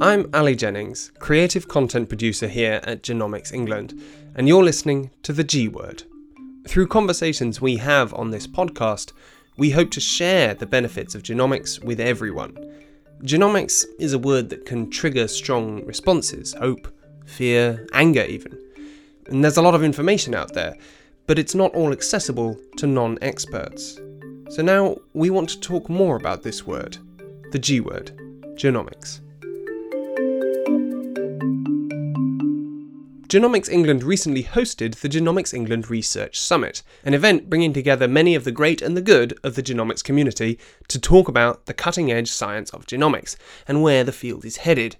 I'm Ali Jennings, creative content producer here at Genomics England, and you're listening to The G Word. Through conversations we have on this podcast, we hope to share the benefits of genomics with everyone. Genomics is a word that can trigger strong responses hope, fear, anger, even. And there's a lot of information out there, but it's not all accessible to non experts. So now we want to talk more about this word, the G word, genomics. Genomics England recently hosted the Genomics England Research Summit, an event bringing together many of the great and the good of the genomics community to talk about the cutting edge science of genomics and where the field is headed.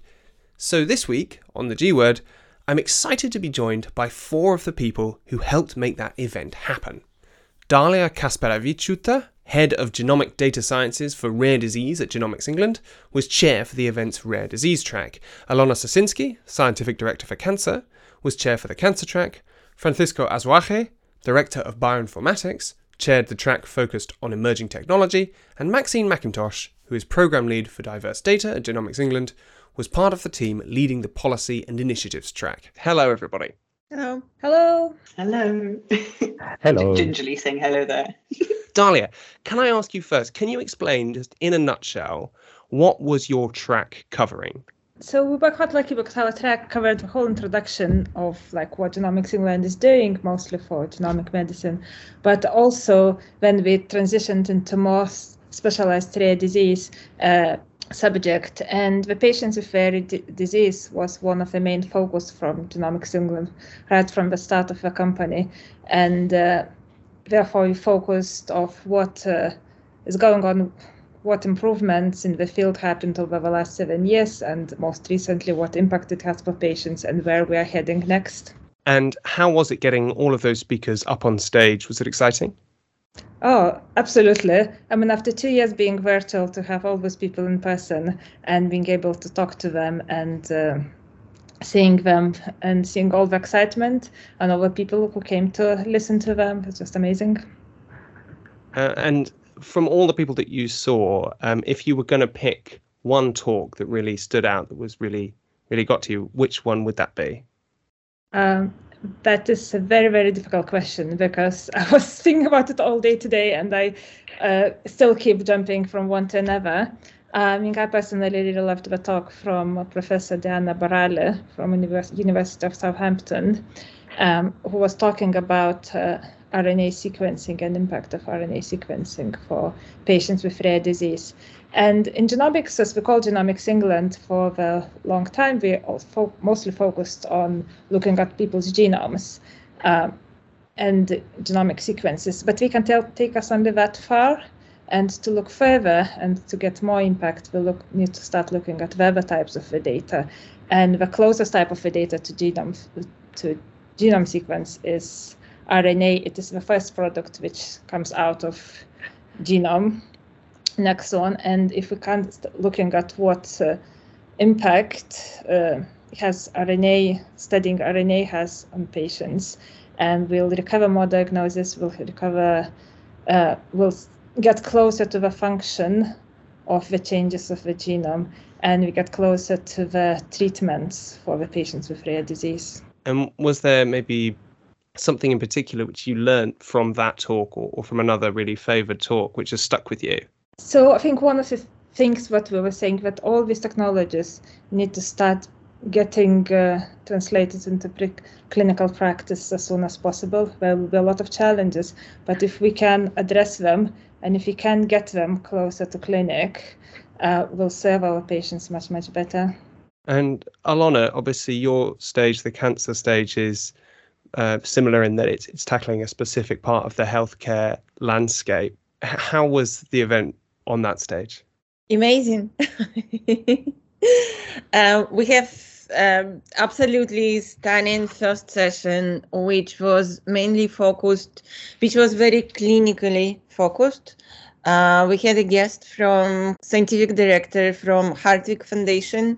So this week, on the G Word, I'm excited to be joined by four of the people who helped make that event happen. Dalia Kasperaviciute, head of genomic data sciences for rare disease at Genomics England, was chair for the event's rare disease track. Alona Sosinsky, scientific director for cancer, was chair for the cancer track. Francisco Azuaje, director of bioinformatics, chaired the track focused on emerging technology, and Maxine Mackintosh, who is program lead for diverse data at Genomics England, was part of the team leading the policy and initiatives track. Hello, everybody. Hello. Hello. Hello. Hello. Gingerly saying hello there. Dalia, can I ask you first, can you explain, just in a nutshell, what was your track covering? So we were quite lucky because our track covered the whole introduction of like what Genomics England is doing, mostly for genomic medicine, but also when we transitioned into more specialized rare disease uh, subject, and the patients with rare d- disease was one of the main focus from Genomics England right from the start of the company, and uh, therefore we focused of what uh, is going on what improvements in the field happened over the last seven years, and most recently, what impact it has for patients and where we are heading next. And how was it getting all of those speakers up on stage? Was it exciting? Oh, absolutely. I mean, after two years being virtual, to have all those people in person and being able to talk to them and uh, seeing them and seeing all the excitement and all the people who came to listen to them, it's just amazing. Uh, and from all the people that you saw, um, if you were going to pick one talk that really stood out, that was really, really got to you, which one would that be? Um, that is a very, very difficult question because I was thinking about it all day today and I uh, still keep jumping from one to another. I mean, I personally really loved the talk from Professor Diana Baralle from Univers- University of Southampton, um, who was talking about uh, RNA sequencing and impact of RNA sequencing for patients with rare disease. And in genomics, as we call Genomics England for the long time, we fo- mostly focused on looking at people's genomes uh, and genomic sequences. But we can tell, take us only that far. And to look further and to get more impact, we look, need to start looking at the other types of the data. And the closest type of the data to genome, to genome sequence is RNA. It is the first product which comes out of genome, Nexon. And if we can looking at what uh, impact uh, has RNA, studying RNA has on patients, and we'll recover more diagnosis, we'll recover, uh, we'll get closer to the function of the changes of the genome, and we get closer to the treatments for the patients with rare disease. And was there maybe something in particular which you learned from that talk or, or from another really favoured talk which has stuck with you? So I think one of the things what we were saying that all these technologies need to start getting uh, translated into clinical practice as soon as possible. There will be a lot of challenges, but if we can address them and if we can get them closer to clinic, uh, we'll serve our patients much, much better. And Alona, obviously your stage, the cancer stage, is uh, similar in that it's, it's tackling a specific part of the healthcare landscape. How was the event on that stage? Amazing. uh, we have um, absolutely stunning first session, which was mainly focused, which was very clinically focused. Uh, we had a guest from scientific director from Hartwig Foundation,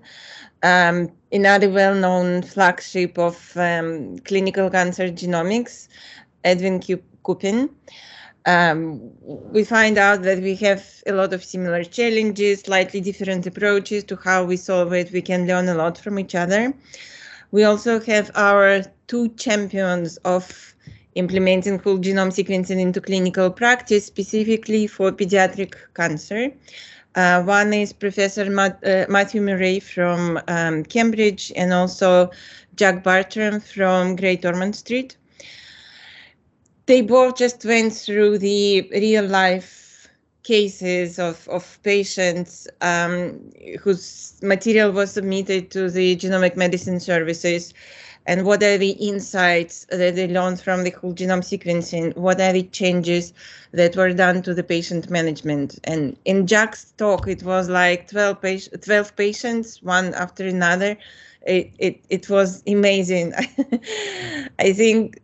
um, another well-known flagship of um, clinical cancer genomics, Edwin Cuppen. um, we find out that we have a lot of similar challenges, slightly different approaches to how we solve it. We can learn a lot from each other. We also have our two champions of implementing whole genome sequencing into clinical practice, specifically for pediatric cancer. Uh, one is Professor uh, Matthew Murray from um, Cambridge and also Jack Bartram from Great Ormond Street. They both just went through the real life cases of, of patients um, whose material was submitted to the genomic medicine services and what are the insights that they learned from the whole genome sequencing? What are the changes that were done to the patient management? And in Jack's talk, it was like 12, 12 patients, one after another. It, it, it was amazing. I think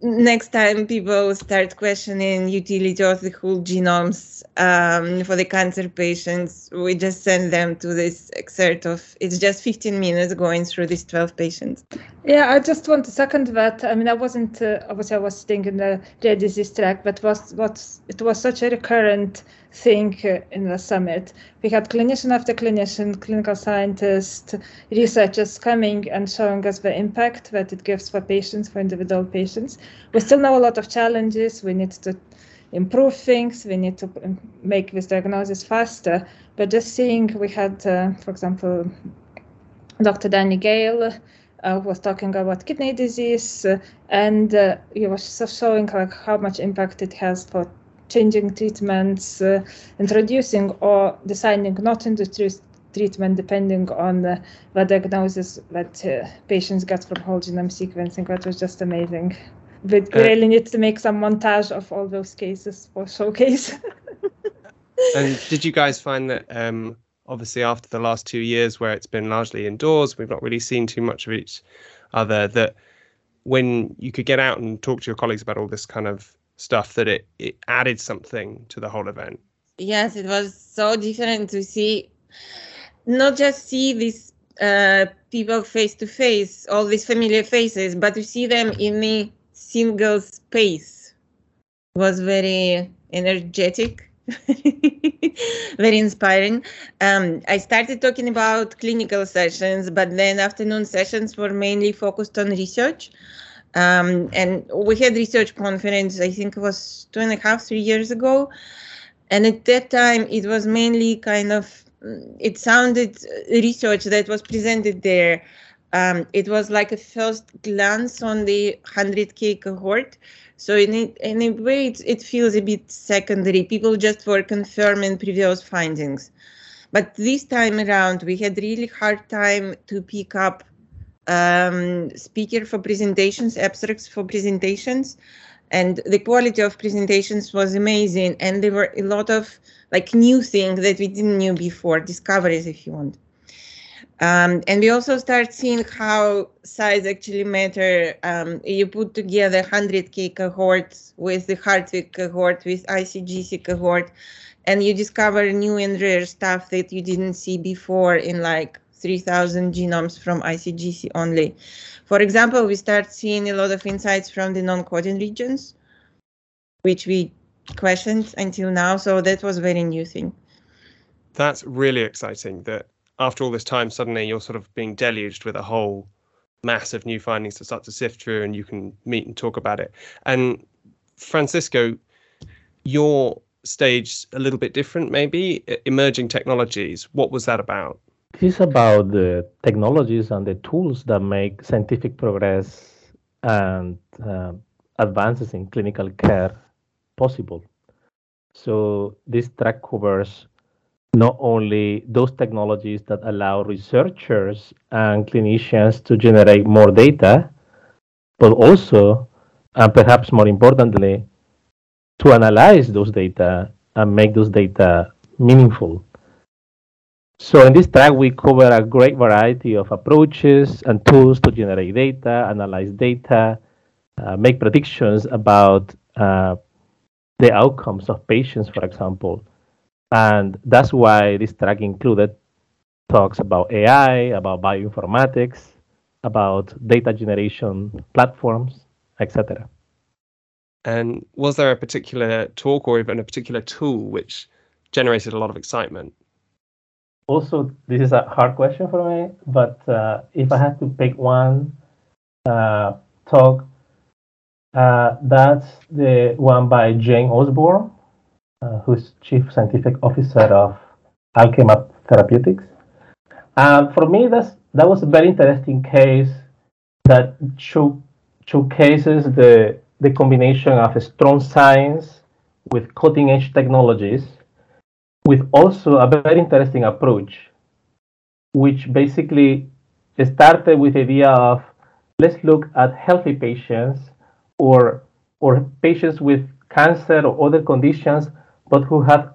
next time people start questioning utility of the whole genomes um, for the cancer patients, we just send them to this excerpt of it's just 15 minutes going through these 12 patients. Yeah, I just want to second that. I mean, I wasn't uh, obviously I was sitting in the rare disease track, but was what it was such a recurrent thing uh, in the summit. We had clinician after clinician, clinical scientists, researchers coming and showing us the impact that it gives for patients, for individual patients. We still know a lot of challenges. We need to improve things. We need to make this diagnosis faster. But just seeing, we had, uh, for example, Dr. Danny Gale. Uh, was talking about kidney disease, uh, and uh, he was showing like how much impact it has for changing treatments, uh, introducing or designing not to treatment depending on uh, the diagnosis that uh, patients get from whole genome sequencing. That was just amazing. We uh, really need to make some montage of all those cases for showcase. and did you guys find that um, obviously after the last two years where it's been largely indoors, we've not really seen too much of each other, that when you could get out and talk to your colleagues about all this kind of stuff that it, it added something to the whole event. Yes, it was so different to see, not just see these uh, people face to face, all these familiar faces, but to see them in a single space was very energetic. very inspiring. Um, I started talking about clinical sessions, but then afternoon sessions were mainly focused on research. Um, and we had research conference, I think it was two and a half, three years ago. And at that time, it was mainly kind of, it sounded research that was presented there. Um, it was like a first glance on the 100K cohort. So in a, in a way, it, it feels a bit secondary. People just were confirming previous findings. But this time around, we had really hard time to pick up um, speaker for presentations, abstracts for presentations, and the quality of presentations was amazing. And there were a lot of like new things that we didn't know before, discoveries, if you want. Um, and we also start seeing how size actually matter. Um, you put together 100k cohorts with the Hartwig cohort, with ICGC cohort, and you discover new and rare stuff that you didn't see before in like 3,000 genomes from ICGC only. For example, we start seeing a lot of insights from the non-coding regions, which we questioned until now. So that was a very new thing. That's really exciting that after all this time, suddenly you're sort of being deluged with a whole mass of new findings to start to sift through and you can meet and talk about it. And Francisco, your stage a little bit different, maybe emerging technologies. What was that about? This is about the technologies and the tools that make scientific progress and uh, advances in clinical care possible. So this track covers not only those technologies that allow researchers and clinicians to generate more data, but also, and perhaps more importantly, to analyze those data and make those data meaningful. So in this track, we cover a great variety of approaches and tools to generate data, analyze data, uh, make predictions about uh, the outcomes of patients, for example. And that's why this track included talks about AI, about bioinformatics, about data generation platforms, etc. And was there a particular talk or even a particular tool which generated a lot of excitement? Also, this is a hard question for me, but uh, if I had to pick one uh, talk, uh, that's the one by Jane Osbourn, uh, who's Chief Scientific Officer of Alchemab Therapeutics. For me, that's, that was a very interesting case that show, showcases the, the combination of strong science with cutting edge technologies, with also a very interesting approach, which basically started with the idea of let's look at healthy patients or or patients with cancer or other conditions, but who have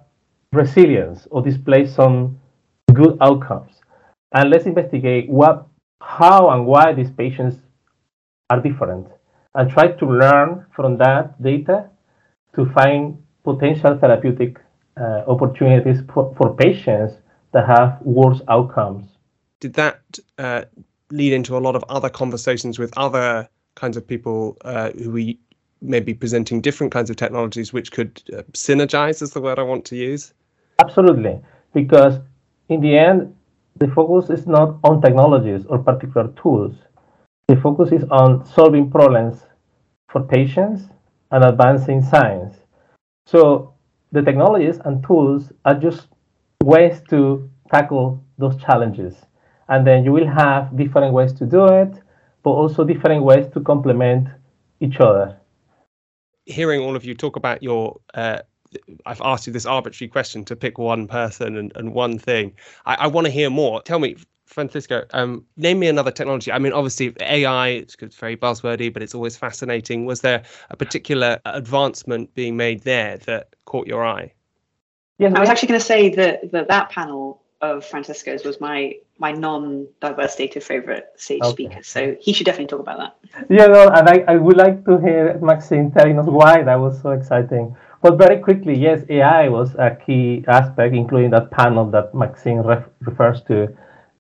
resilience or display some good outcomes. And let's investigate what, how, and why these patients are different, and try to learn from that data to find potential therapeutic uh, opportunities for, for patients that have worse outcomes. Did that uh, lead into a lot of other conversations with other kinds of people uh, who we may be presenting different kinds of technologies which could uh, synergize is the word i want to use? Absolutely. Because in the end the focus is not on technologies or particular tools. The focus is on solving problems for patients and advancing science. So the technologies and tools are just ways to tackle those challenges and then you will have different ways to do it but also different ways to complement each other hearing all of you talk about your uh, I've asked you this arbitrary question to pick one person and, and one thing. I, I want to hear more. Tell me, Francisco, um, name me another technology. I mean, obviously AI, it's, it's very buzzwordy, but it's always fascinating. Was there a particular advancement being made there that caught your eye? Yes, I was actually going to say that, that that panel of Francisco's was my my non-diverse data favorite stage okay. speaker. So he should definitely talk about that. Yeah, no, and I, I would like to hear Maxine telling us why that was so exciting. But very quickly, yes, AI was a key aspect, including that panel that Maxine ref- refers to.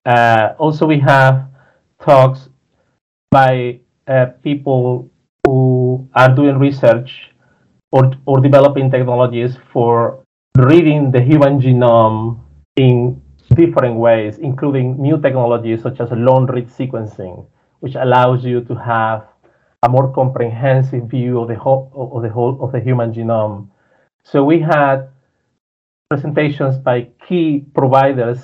Uh, also, we have talks by uh, people who are doing research or, or developing technologies for reading the human genome in different ways, including new technologies such as long read sequencing, which allows you to have a more comprehensive view of the whole of the whole of the human genome. So we had presentations by key providers,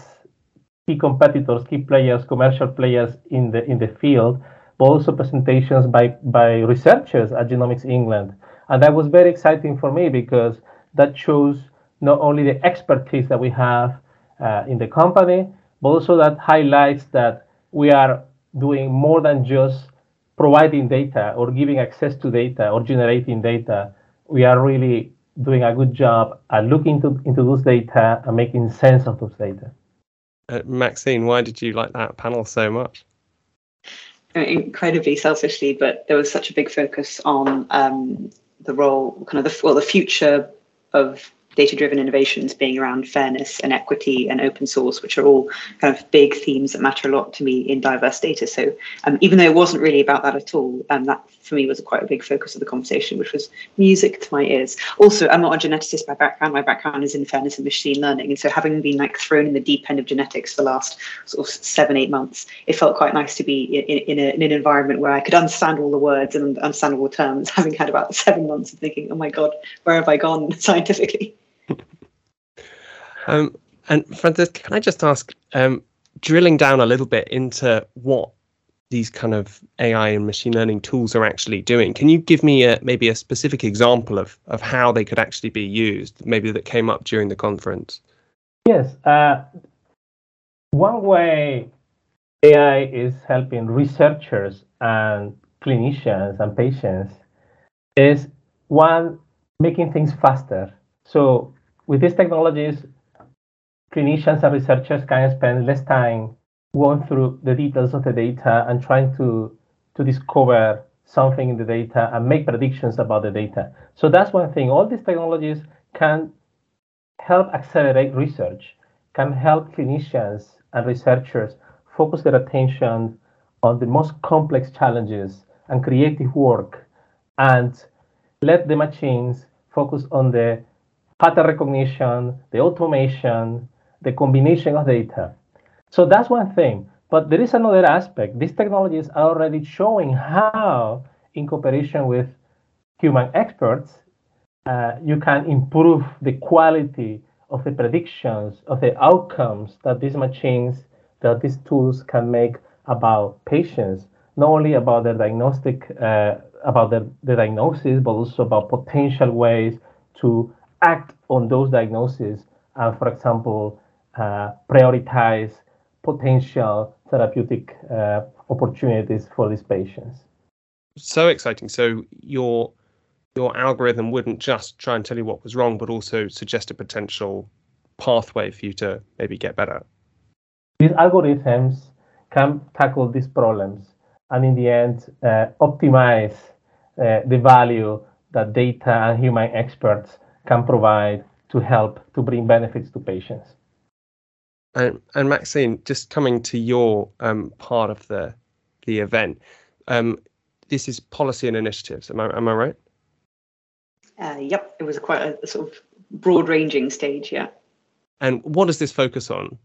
key competitors, key players, commercial players in the in the field, but also presentations by by researchers at Genomics England. And that was very exciting for me because that shows not only the expertise that we have uh, in the company, but also that highlights that we are doing more than just providing data or giving access to data or generating data. We are really doing a good job at looking into, into those data and making sense of those data. Uh, Maxine, why did you like that panel so much? Incredibly selfishly, but there was such a big focus on um, the role, kind of the well, the future of data driven innovations being around fairness and equity and open source, which are all kind of big themes that matter a lot to me in diverse data. So um, even though it wasn't really about that at all, um, that for me was quite a big focus of the conversation, which was music to my ears. Also, I'm not a geneticist by background. My background is in fairness and machine learning. And so having been like thrown in the deep end of genetics for the last sort of seven, eight months, it felt quite nice to be in, in, a, in an environment where I could understand all the words and understand all the terms, having had about seven months of thinking, oh my God, where have I gone scientifically? Um, and Francis, can I just ask, um, drilling down a little bit into what these kind of AI and machine learning tools are actually doing, can you give me a, maybe a specific example of, of how they could actually be used, maybe that came up during the conference? Yes. Uh, one way AI is helping researchers and clinicians and patients is one making things faster. So with these technologies, clinicians and researchers can spend less time going through the details of the data and trying to, to discover something in the data and make predictions about the data. So that's one thing. All these technologies can help accelerate research, can help clinicians and researchers focus their attention on the most complex challenges and creative work and let the machines focus on the pattern recognition, the automation, the combination of data. So that's one thing. But there is another aspect. These technologies are already showing how, in cooperation with human experts, uh, you can improve the quality of the predictions of the outcomes that these machines, that these tools can make about patients, not only about their diagnostic, uh, about the, the diagnosis, but also about potential ways to act on those diagnoses and, for example, prioritize potential therapeutic uh, opportunities for these patients. So exciting. So your your algorithm wouldn't just try and tell you what was wrong, but also suggest a potential pathway for you to maybe get better. These algorithms can tackle these problems and in the end uh, optimize uh, the value that data and human experts can provide to help to bring benefits to patients. And, and Maxine, just coming to your um, part of the the event, um, this is policy and initiatives. Am I am I right? Uh, yep, it was quite a, a sort of broad ranging stage. Yeah. And what does this focus on?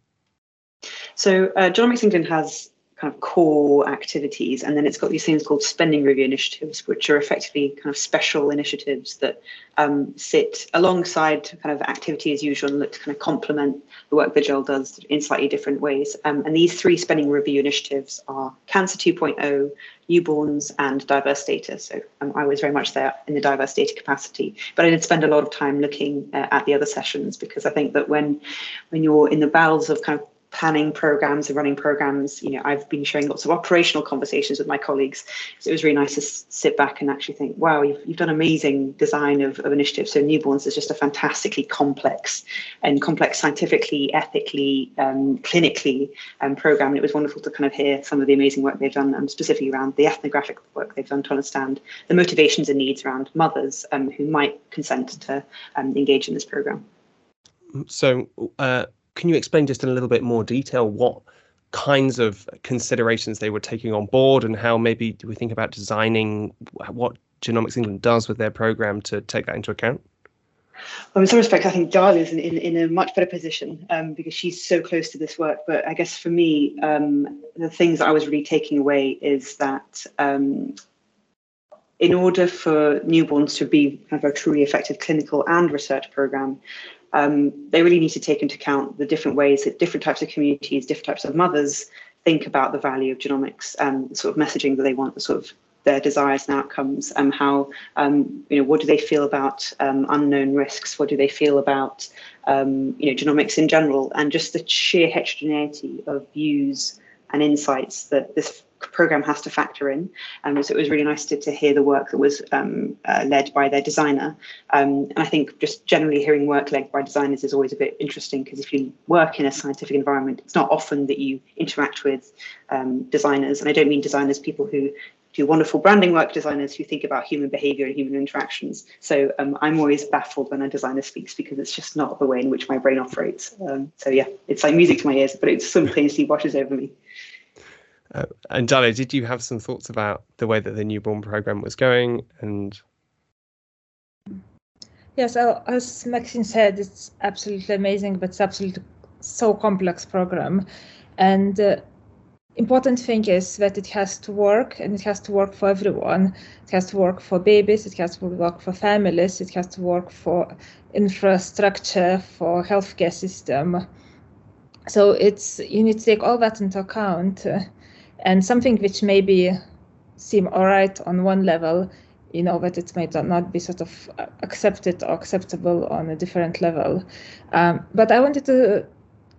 So uh, Genomics England has kind of core activities. And then it's got these things called spending review initiatives, which are effectively kind of special initiatives that um, sit alongside kind of activity as usual and look to kind of complement the work that GEL does in slightly different ways. Um, and these three spending review initiatives are Cancer 2.0, newborns, and diverse data. So um, I was very much there in the diverse data capacity, but I did spend a lot of time looking uh, at the other sessions because I think that when when you're in the bowels of kind of planning programs and running programs you know i've been sharing lots of operational conversations with my colleagues. So it was really nice to s- sit back and actually think wow you've, you've done amazing design of, of initiatives. So newborns is just a fantastically complex and complex scientifically ethically um, clinically um, program. And it was wonderful to kind of hear some of the amazing work they've done um, specifically around the ethnographic work they've done to understand the motivations and needs around mothers um, who might consent to um, engage in this program. So uh, can you explain just in a little bit more detail what kinds of considerations they were taking on board and how maybe do we think about designing what Genomics England does with their program to take that into account? Well, in some respects, I think Dalia is in, in, in, a much better position um, because she's so close to this work. But I guess for me, um, the things I was really taking away is that um, in order for newborns to be a truly effective clinical and research program, um, they really need to take into account the different ways that different types of communities, different types of mothers think about the value of genomics and sort of messaging that they want, the sort of their desires and outcomes, and how um, you know what do they feel about um, unknown risks? What do they feel about um, you know genomics in general, and just the sheer heterogeneity of views and insights that this program has to factor in. Um, so it was really nice to, to hear the work that was um, uh, led by their designer. Um, and I think just generally hearing work led by designers is always a bit interesting because if you work in a scientific environment, it's not often that you interact with um, designers. And I don't mean designers, people who do wonderful branding work, designers who think about human behavior and human interactions. So um, I'm always baffled when a designer speaks because it's just not the way in which my brain operates. Um, so yeah, it's like music to my ears, but it simultaneously washes over me. Uh, and Dalia, did you have some thoughts about the way that the newborn program was going? And yes, as Maxine said, it's absolutely amazing, but it's absolutely so complex program. And uh, important thing is that it has to work, and it has to work for everyone. It has to work for babies. It has to work for families. It has to work for infrastructure, for healthcare system. So it's you need to take all that into account. Uh, and something which maybe seem all right on one level you know that it might not be sort of accepted or acceptable on a different level. Um, but i wanted to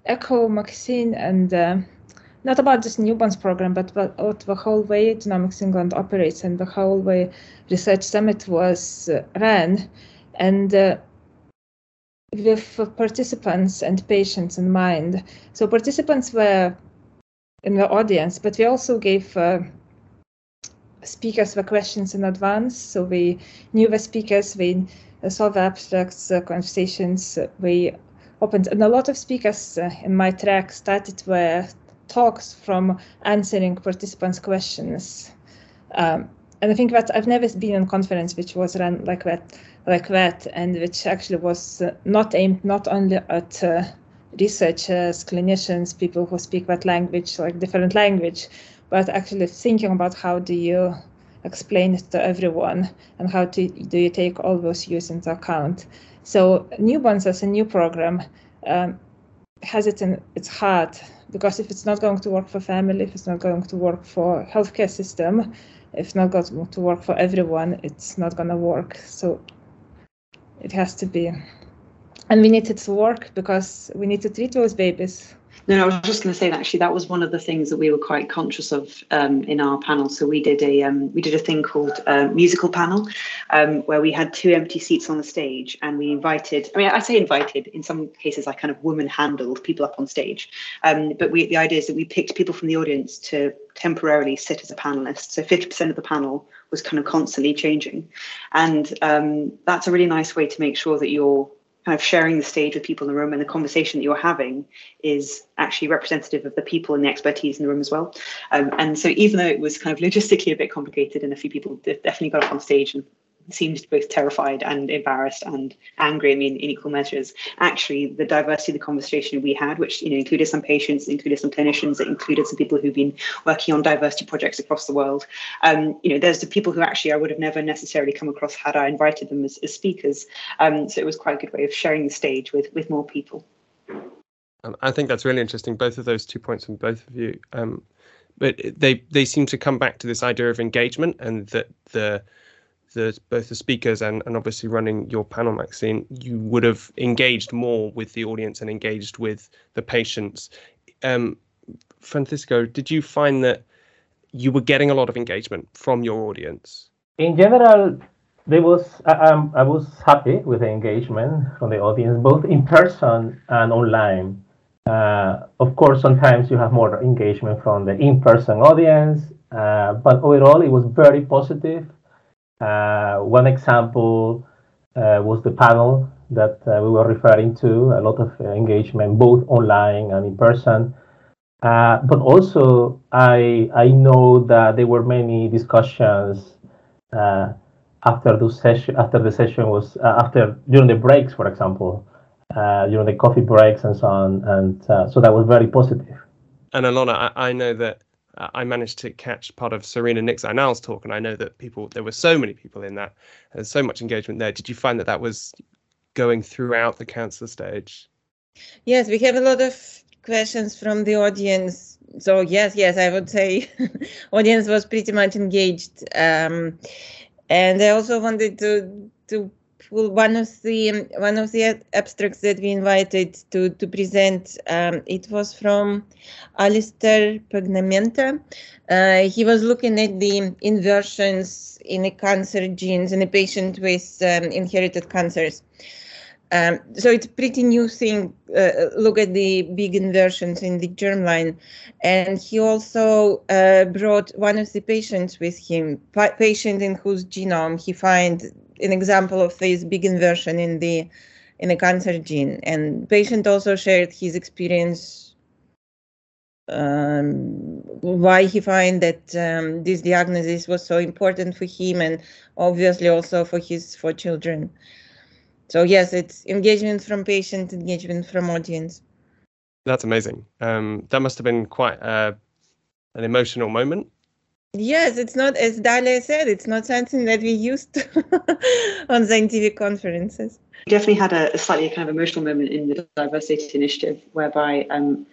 echo maxine and uh, not about this newborns program but about the whole way genomics england operates and the whole way research summit was uh, ran. And uh, with participants and patients in mind. So participants were in the audience, but we also gave uh, speakers the questions in advance. So we knew the speakers, we saw the abstracts, uh, conversations, we opened, and a lot of speakers uh, in my track started with talks from answering participants' questions. Um, and I think that I've never been in a conference which was run like that, like that, and which actually was uh, not aimed not only at uh, researchers, clinicians, people who speak that language, like different language, but actually thinking about how do you explain it to everyone and how to, do you take all those views into account. So newborns as a new program um, has it in its heart because if it's not going to work for family, if it's not going to work for healthcare system, if not going to work for everyone, it's not going to work. So it has to be and we need it to work because we need to treat those babies no, no, I was just going to say that actually that was one of the things that we were quite conscious of um, in our panel. So we did a um, we did a thing called uh, musical panel, um, where we had two empty seats on the stage, and we invited. I mean, I say invited. In some cases, I kind of woman handled people up on stage. Um, but we the idea is that we picked people from the audience to temporarily sit as a panelist. So 50% of the panel was kind of constantly changing, and um, that's a really nice way to make sure that you're kind of sharing the stage with people in the room and the conversation that you're having is actually representative of the people and the expertise in the room as well. Um, and so even though it was kind of logistically a bit complicated and a few people definitely got up on stage and seemed both terrified and embarrassed and angry. I mean, in equal measures. Actually, the diversity of the conversation we had, which you know included some patients, included some clinicians, it included some people who've been working on diversity projects across the world. Um, you know, there's the people who actually I would have never necessarily come across had I invited them as, as speakers. Um, so it was quite a good way of sharing the stage with with more people. Um, I think that's really interesting. Both of those two points from both of you. Um, but they they seem to come back to this idea of engagement and that the the both the speakers and, and obviously running your panel, Maxine, you would have engaged more with the audience and engaged with the patients. Um, Francisco, did you find that you were getting a lot of engagement from your audience? In general, there was I, um, I was happy with the engagement from the audience, both in person and online. Uh, of course, sometimes you have more engagement from the in-person audience, uh, but overall, it was very positive one example uh, was the panel that uh, we were referring to, a lot of engagement both online and in person. Uh, but also, I I know that there were many discussions uh, after the session. After the session was uh, after during the breaks, for example, during the coffee breaks and so on, and so that was very positive. And Alona, I, I know that uh, I managed to catch part of Serena Nik-Zainal's talk, and I know that people there were so many people in that. There's so much engagement there. Did you find that that was going throughout the cancer stage? Yes, we have a lot of questions from the audience. So yes, yes, I would say audience was pretty much engaged. Um, and I also wanted to to one of the one of the abstracts that we invited to to present um, it was from Alistair Pagnamenta. Uh, he was looking at the inversions in the cancer genes in a patient with um, inherited cancers. Um, so it's a pretty new thing. Uh, look at the big inversions in the germline. And he also uh, brought one of the patients with him, patient in whose genome he find an example of this big inversion in the in the cancer gene. And patient also shared his experience um, why he find that um, this diagnosis was so important for him and obviously also for his for children. So yes, it's engagement from patient, engagement from audience. That's amazing. Um, that must have been quite uh, an emotional moment. Yes, it's not, as Dalia said, it's not something that we used on scientific conferences. We definitely had a, a, slightly kind of emotional moment in the diversity initiative whereby um,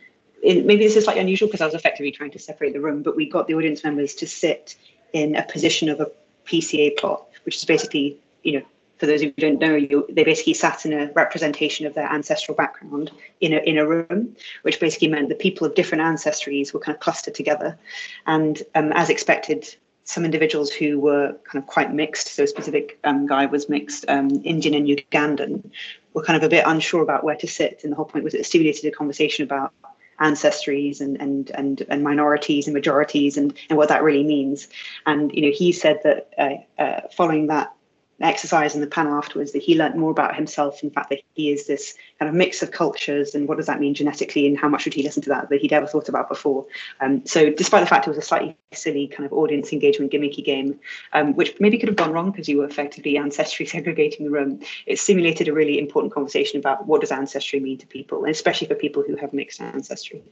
maybe this is slightly unusual because I was effectively trying to separate the room, but we got the audience members to sit in a position of a PCA plot, which is basically, you know, for those who don't know, you, they basically sat in a representation of their ancestral background in a, in a room, which basically meant the people of different ancestries were kind of clustered together. And um, as expected, some individuals who were kind of quite mixed, so a specific um, guy was mixed, um, Indian and Ugandan, were kind of a bit unsure about where to sit. And the whole point was it stimulated a conversation about ancestries and and and, and minorities and majorities and, and what that really means. And you know, he said that uh, uh, following that exercise in the panel afterwards that he learned more about himself in fact that he is this kind of mix of cultures and what does that mean genetically and how much would he listen to that that he'd ever thought about before. Um, so despite the fact it was a slightly silly kind of audience engagement gimmicky game um, which maybe could have gone wrong because you were effectively ancestry segregating the room it stimulated a really important conversation about what does ancestry mean to people and especially for people who have mixed ancestry.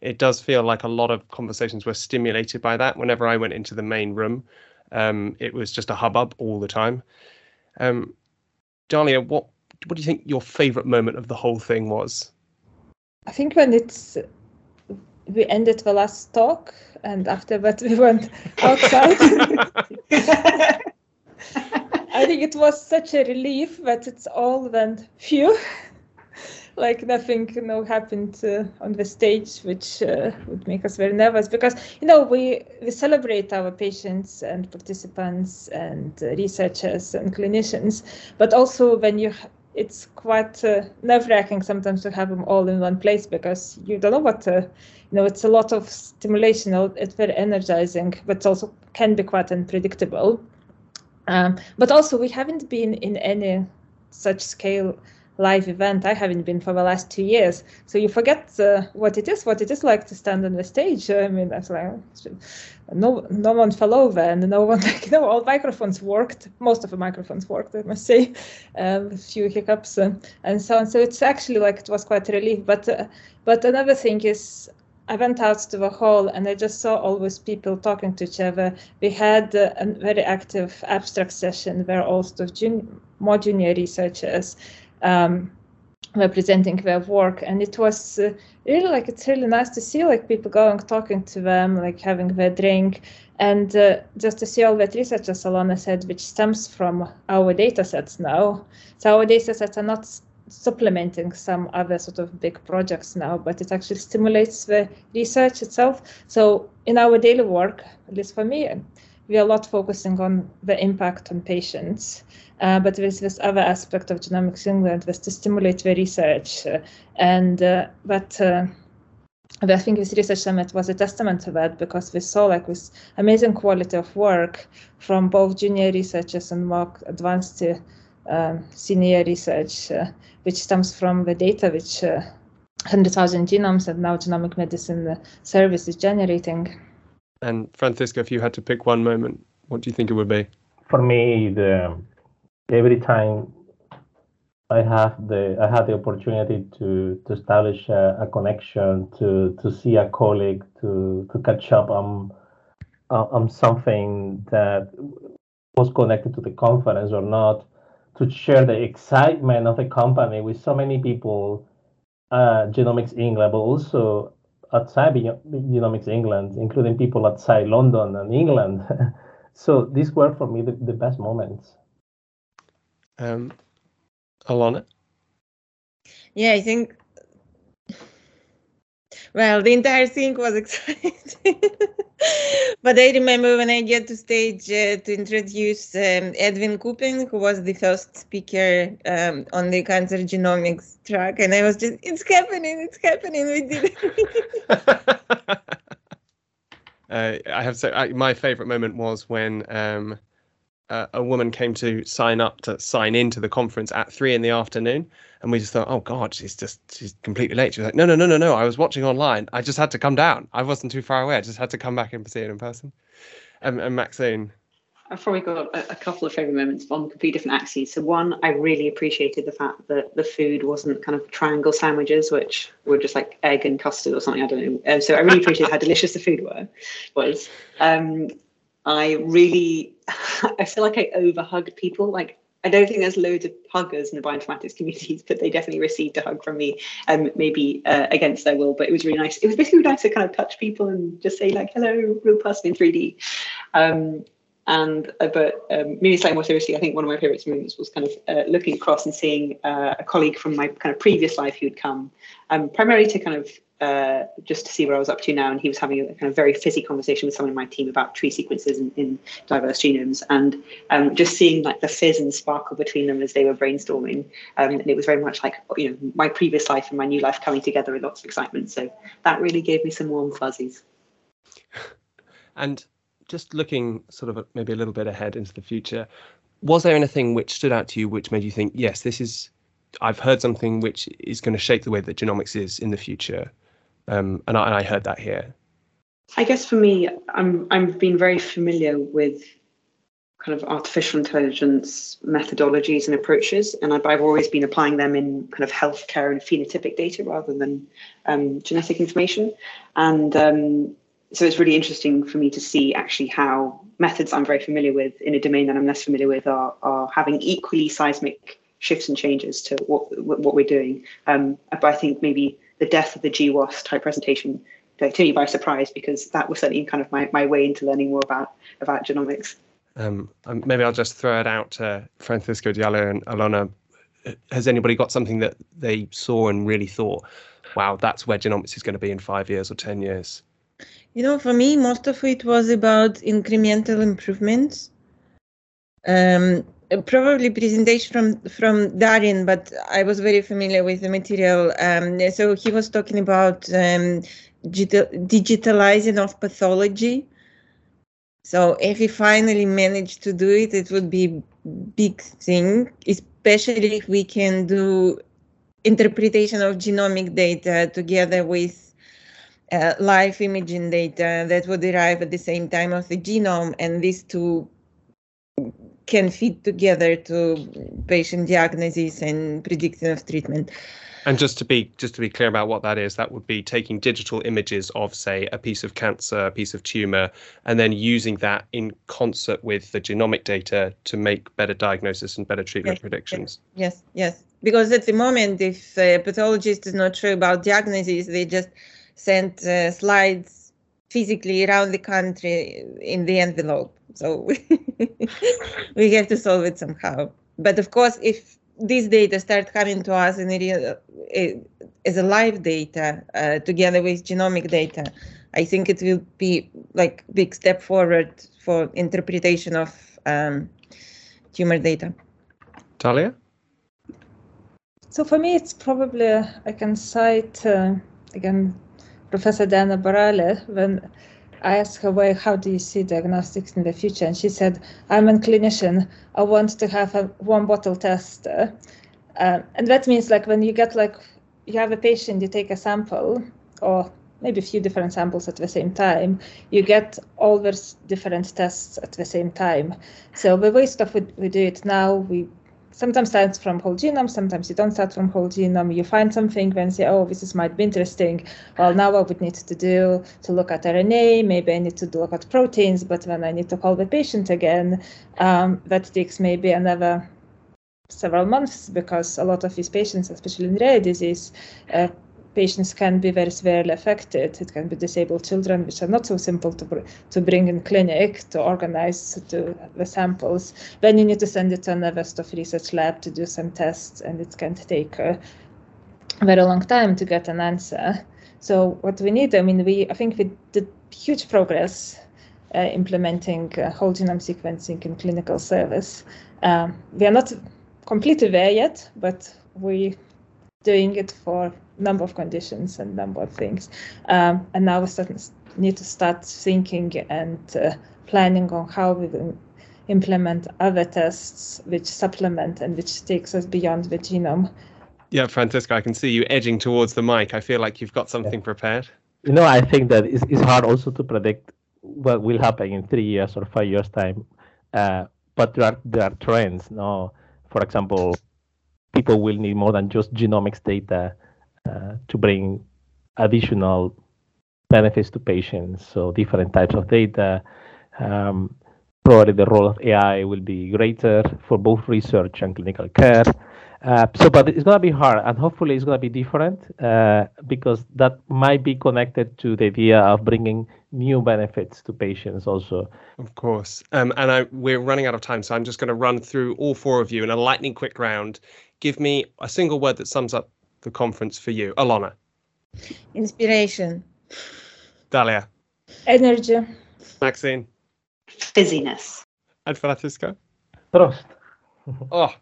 It does feel like a lot of conversations were stimulated by that whenever i went into the main room um, it was just a hubbub all the time. Um, Dalia, what what do you think your favourite moment of the whole thing was? I think when it's we ended the last talk and after that we went outside. I think it was such a relief that it's all went phew like nothing you know happened uh, on the stage which uh, would make us very nervous because you know we we celebrate our patients and participants and uh, researchers and clinicians but also when you it's quite uh, nerve-wracking sometimes to have them all in one place because you don't know what to, you know it's a lot of stimulation it's very energizing but also can be quite unpredictable. Um, but also we haven't been in any such scale live event. I haven't been for the last two years. So you forget uh, what it is, what it is like to stand on the stage. I mean, that's like no, no one fell over, and no one, like, you know, all microphones worked. Most of the microphones worked, I must say, um, a few hiccups uh, and so on. So it's actually like it was quite a relief. But uh, but another thing is. I went out to the hall and I just saw always people talking to each other. We had uh, a very active abstract session where also jun- more junior researchers um, representing their work. And it was uh, really like it's really nice to see like people going talking to them like having their drink. And uh, just to see all that research as Alona said which stems from our data sets now. So our data sets are not supplementing some other sort of big projects now but it actually stimulates the research itself. So in our daily work at least for me we are a lot focusing on the impact on patients uh, but there's this other aspect of Genomics England was to stimulate the research. Uh, and uh, but uh, I think this research summit was a testament to that because we saw like this amazing quality of work from both junior researchers and more advanced uh, um, senior research, uh, which stems from the data which 100,000 genomes and now genomic medicine service is generating. And Francisco, if you had to pick one moment, what do you think it would be? For me, the every time I have the I had the opportunity to to establish a, a, connection, to to see a colleague, to to catch up on on something that was connected to the conference or not, to share the excitement of the company with so many people, uh, Genomics England, but also outside Genomics England, including people outside London and England. so these were for me the, the best moments. Um, Alona? Yeah, I think. Well, the entire thing was exciting. but I remember when I get to stage uh, to introduce um, Edwin Cuppen, who was the first speaker um, on the cancer genomics track, and I was just, it's happening, it's happening, we did it. uh, I have so I, my favorite moment was when um, uh, a woman came to sign up to sign into the conference at three in the afternoon, and we just thought, oh god, she's just she's completely late. She was like, no, no, no, no, no. I was watching online. I just had to come down. I wasn't too far away. I just had to come back and see it in person. Um, and Maxine. I've probably got a, a couple of favourite moments on completely different axes. So one, I really appreciated the fact that the food wasn't kind of triangle sandwiches, which were just like egg and custard or something. I don't know. Um, so I really appreciated how delicious the food were was. Um, I really, I feel like I over overhugged people. Like I don't think there's loads of huggers in the bioinformatics communities, but they definitely received a hug from me, um, maybe uh, against their will. But it was really nice. It was basically nice to kind of touch people and just say like, "Hello, real person in 3D." Um, and uh, but um, maybe slightly more seriously, I think one of my favourite moments was kind of uh, looking across and seeing uh, a colleague from my kind of previous life who'd come, um, primarily to kind of uh, just to see where I was up to now. And he was having a kind of very fizzy conversation with someone in my team about tree sequences in, in diverse genomes, and um, just seeing like the fizz and sparkle between them as they were brainstorming. Um, and it was very much like you know my previous life and my new life coming together with lots of excitement. So that really gave me some warm fuzzies. And just looking sort of maybe a little bit ahead into the future, was there anything which stood out to you which made you think, yes, this is, I've heard something which is going to shape the way that genomics is in the future? Um, and, I, and I heard that here. I guess for me, I'm I've been very familiar with kind of artificial intelligence methodologies and approaches, and I've, I've always been applying them in kind of healthcare and phenotypic data rather than um, genetic information. And um, so it's really interesting for me to see actually how methods I'm very familiar with in a domain that I'm less familiar with are, are having equally seismic shifts and changes to what what we're doing. Um, but I think maybe the death of the GWAS type presentation took me by surprise because that was certainly kind of my, my way into learning more about about genomics. Um, um maybe I'll just throw it out to Francisco Dalia and Alona. Has anybody got something that they saw and really thought, wow, that's where genomics is going to be in five years or 10 years? You know, for me, most of it was about incremental improvements. Um, probably presentation from from Darin, but I was very familiar with the material. Um, so he was talking about um, digitalizing of pathology. So if we finally manage to do it, it would be big thing, especially if we can do interpretation of genomic data together with uh, live imaging data that would arrive at the same time of the genome, and these two can fit together to patient diagnosis and prediction of treatment. And just to be just to be clear about what that is, that would be taking digital images of, say, a piece of cancer, a piece of tumor, and then using that in concert with the genomic data to make better diagnosis and better treatment yes, predictions. Yes, yes. Because at the moment, if a pathologist is not sure about diagnosis, they just sent uh, slides physically around the country in the envelope. So we have to solve it somehow. But of course, if this data start coming to us in a real, as a live data uh, together with genomic data, I think it will be like big step forward for interpretation of um, tumor data. Dalia? So for me, it's probably I can cite uh, again Professor Diana Baralle when I asked her, well, how do you see diagnostics in the future? And she said, I'm a clinician. I want to have a one bottle test. Uh, and that means like when you get like, you have a patient, you take a sample or maybe a few different samples at the same time, you get all those different tests at the same time. So the way stuff we, we do it now, we sometimes starts from whole genome, sometimes you don't start from whole genome. You find something, then say, oh, this is, might be interesting. Well, now what would need to do to look at RNA, maybe I need to look at proteins, but then I need to call the patient again. Um, that takes maybe another several months because a lot of these patients, especially in rare disease, uh, patients can be very severely affected. It can be disabled children, which are not so simple to, to bring in clinic, to organize to the samples. Then you need to send it to another of research lab to do some tests, and it can take a very long time to get an answer. So what we need, I mean, we I think we did huge progress uh, implementing uh, whole genome sequencing in clinical service. Um, we are not completely there yet, but we doing it for number of conditions and number of things. Um, and now we start, need to start thinking and uh, planning on how we will implement other tests which supplement and which takes us beyond the genome. Yeah, Francisco, I can see you edging towards the mic. I feel like you've got something yeah. prepared. You know, I think that it's, it's hard also to predict what will happen in three years or five years time. Uh, but there are there are trends. No, for example, people will need more than just genomics data uh, to bring additional benefits to patients. So different types of data. Um, probably the role of AI will be greater for both research and clinical care. Uh, so, but it's going to be hard, and hopefully it's going to be different uh, because that might be connected to the idea of bringing new benefits to patients also. Of course, um, and I, we're running out of time, so I'm just going to run through all four of you in a lightning quick round. Give me a single word that sums up the conference for you? Alona. Inspiration. Dalia. Energy. Maxine. Fizziness. And Francisco. Trust. oh,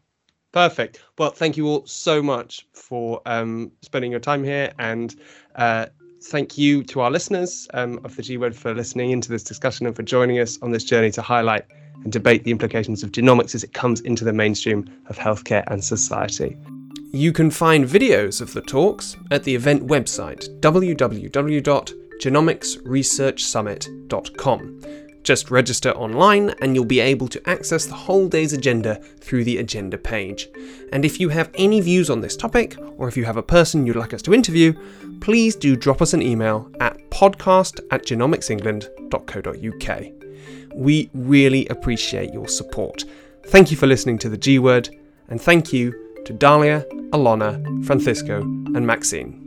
perfect. Well, thank you all so much for um, spending your time here and uh, thank you to our listeners um, of the G Word for listening into this discussion and for joining us on this journey to highlight and debate the implications of genomics as it comes into the mainstream of healthcare and society. You can find videos of the talks at the event website www.genomicsresearchsummit.com. Just register online and you'll be able to access the whole day's agenda through the agenda page. And if you have any views on this topic, or if you have a person you'd like us to interview, please do drop us an email at podcast at genomicsengland.co.uk. We really appreciate your support. Thank you for listening to the G Word, and thank you to Dalia, Alona, Francisco, and Maxine.